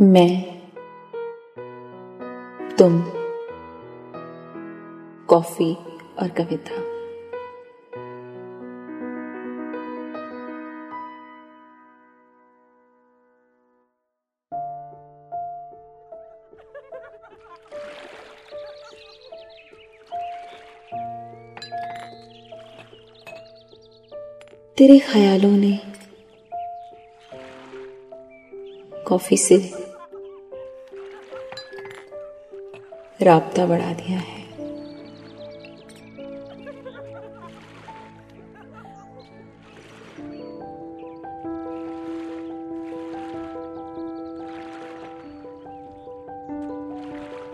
मैं तुम कॉफ़ी और कविता। तेरे ख्यालों ने कॉफ़ी से राबता बढ़ा दिया है।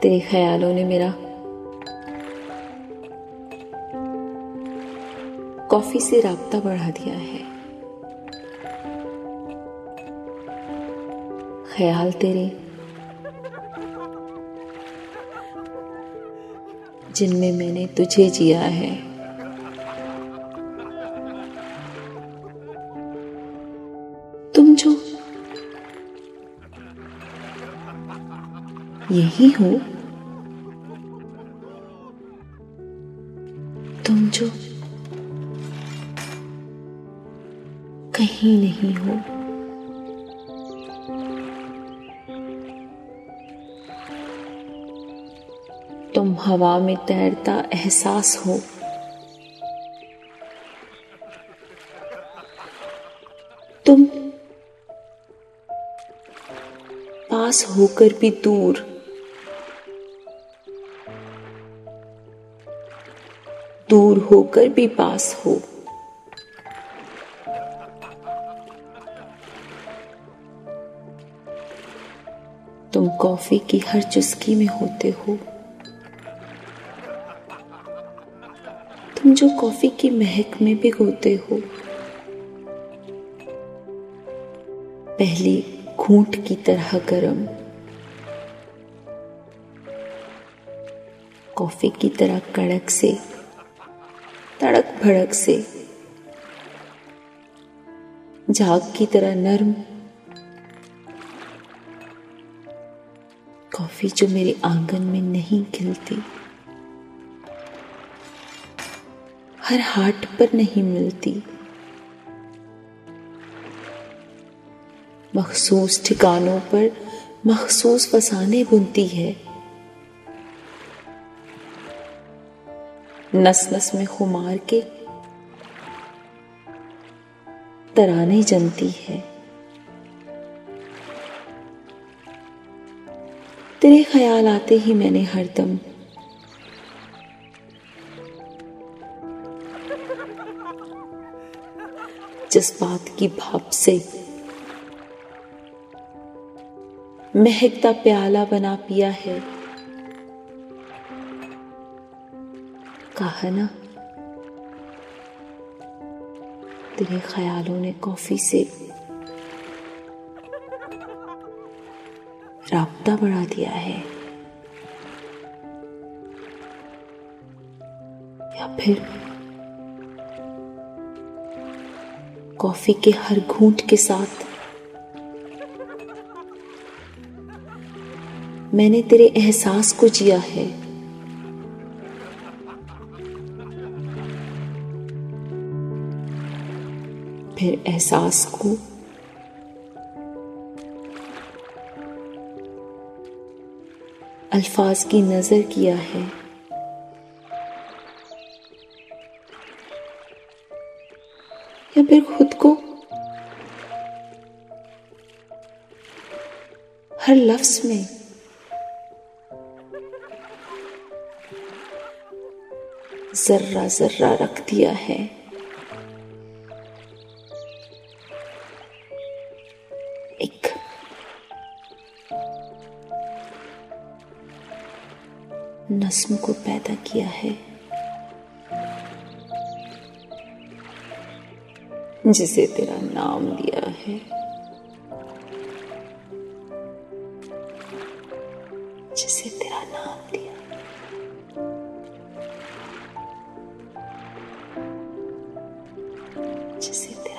तेरे ख्यालों ने मेरा कॉफ़ी से राबता बढ़ा दिया है। ख्याल तेरे जिनमें मैंने तुझे जिया है। तुम जो यही हो तुम जो कहीं नहीं हो। तुम हवा में तैरता एहसास हो। तुम पास होकर भी दूर। दूर होकर भी पास हो। तुम कॉफ़ी की हर चुस्की में होते हो। जो कॉफ़ी की महक में भिगोते हो, पहले घूंट की तरह गरम। कॉफ़ी की तरह कड़क से, तड़क भड़क से, झाग की तरह नर्म। कॉफ़ी जो मेरे आँगन में नहीं खिलती हर हाट पर नहीं मिलती। मखसूस ठिकानों पर मखसूस फसाने बुनती है। नस नस में खुमार के तराने जनती है। तेरे ख्याल आते ही मैंने हरदम जज्बात की भाप से। महकता प्याला बना पिया है। कहा ना, तेरे ख्यालों ने कॉफ़ी से राबता बढ़ा दिया है। या फिर कॉफ़ी के हर घूंट के साथ। मैंने तेरे एहसास को जिया है। फिर एहसास को अल्फाज की नज़र किया है। या फिर खुद को? हर लफ्ज में। जर्रा जर्रा रख दिया है। एक। नस्म को पैदा किया है। जिसे तेरा नाम दिया है। जिसे तेरा नाम दिया। जिसे तेरा